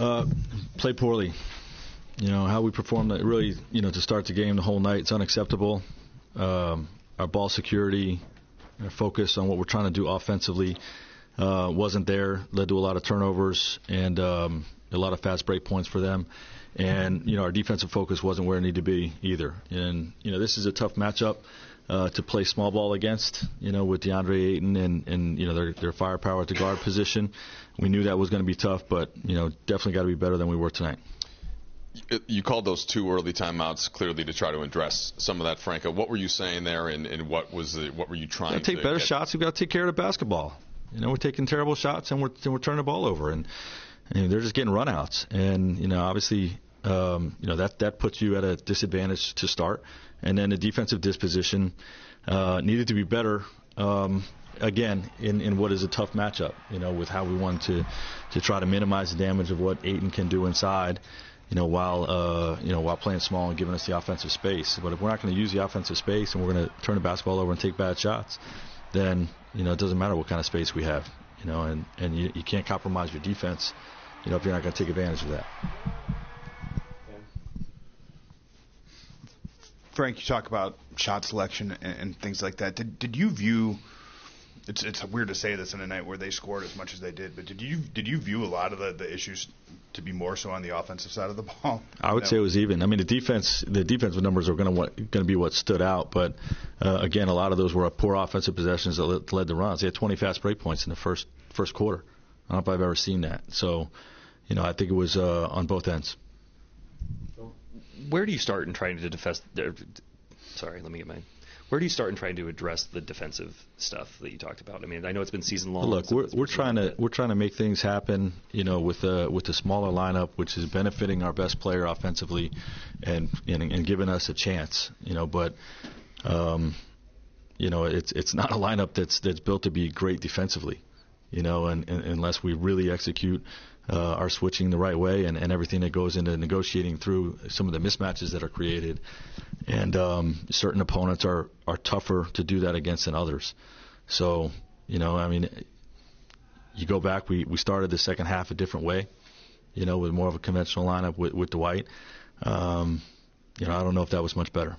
Uh, play poorly. You know how we performed. Really, you know, to start the game the whole night, it's unacceptable. Um, our ball security, our focus on what we're trying to do offensively, uh, wasn't there. Led to a lot of turnovers and um, a lot of fast break points for them. And you know our defensive focus wasn't where it needed to be either. And you know this is a tough matchup uh, to play small ball against. You know with DeAndre Ayton and and you know their their firepower at the guard position. We knew that was going to be tough, but you know definitely got to be better than we were tonight. You called those two early timeouts clearly to try to address some of that, Franco. What were you saying there, and, and what was the, what were you trying to take better get? shots? We've got to take care of the basketball. You know, we're taking terrible shots and we're and we're turning the ball over, and, and they're just getting runouts. And you know, obviously, um, you know that that puts you at a disadvantage to start. And then the defensive disposition uh, needed to be better. Um, again, in, in what is a tough matchup, you know, with how we want to to try to minimize the damage of what Ayton can do inside, you know, while uh, you know while playing small and giving us the offensive space. But if we're not going to use the offensive space and we're going to turn the basketball over and take bad shots, then you know it doesn't matter what kind of space we have, you know, and and you, you can't compromise your defense, you know, if you're not going to take advantage of that. Frank, you talk about shot selection and, and things like that. Did did you view? It's it's weird to say this in a night where they scored as much as they did, but did you did you view a lot of the, the issues to be more so on the offensive side of the ball? I would No. say it was even. I mean, the defense, the defensive numbers are going to going to be what stood out, but uh, again, a lot of those were poor offensive possessions that led, led the runs. They had 20 fast break points in the first first quarter. I don't know if I've ever seen that. So, you know, I think it was uh, on both ends. Where do you start in trying to defend? Uh, sorry, let me get mine. Where do you start in trying to address the defensive stuff that you talked about? I mean, I know it's been season long. Look, we're we're trying to we're trying to make things happen, you know, with a with a smaller lineup, which is benefiting our best player offensively, and and, and giving us a chance, you know. But, um, you know, it's it's not a lineup that's that's built to be great defensively, you know, and, and unless we really execute uh, our switching the right way and, and everything that goes into negotiating through some of the mismatches that are created, and um, certain opponents are are tougher to do that against than others. So, you know, I mean, you go back, we, we started the second half a different way, you know, with more of a conventional lineup with, with Dwight. Um, you know, I don't know if that was much better.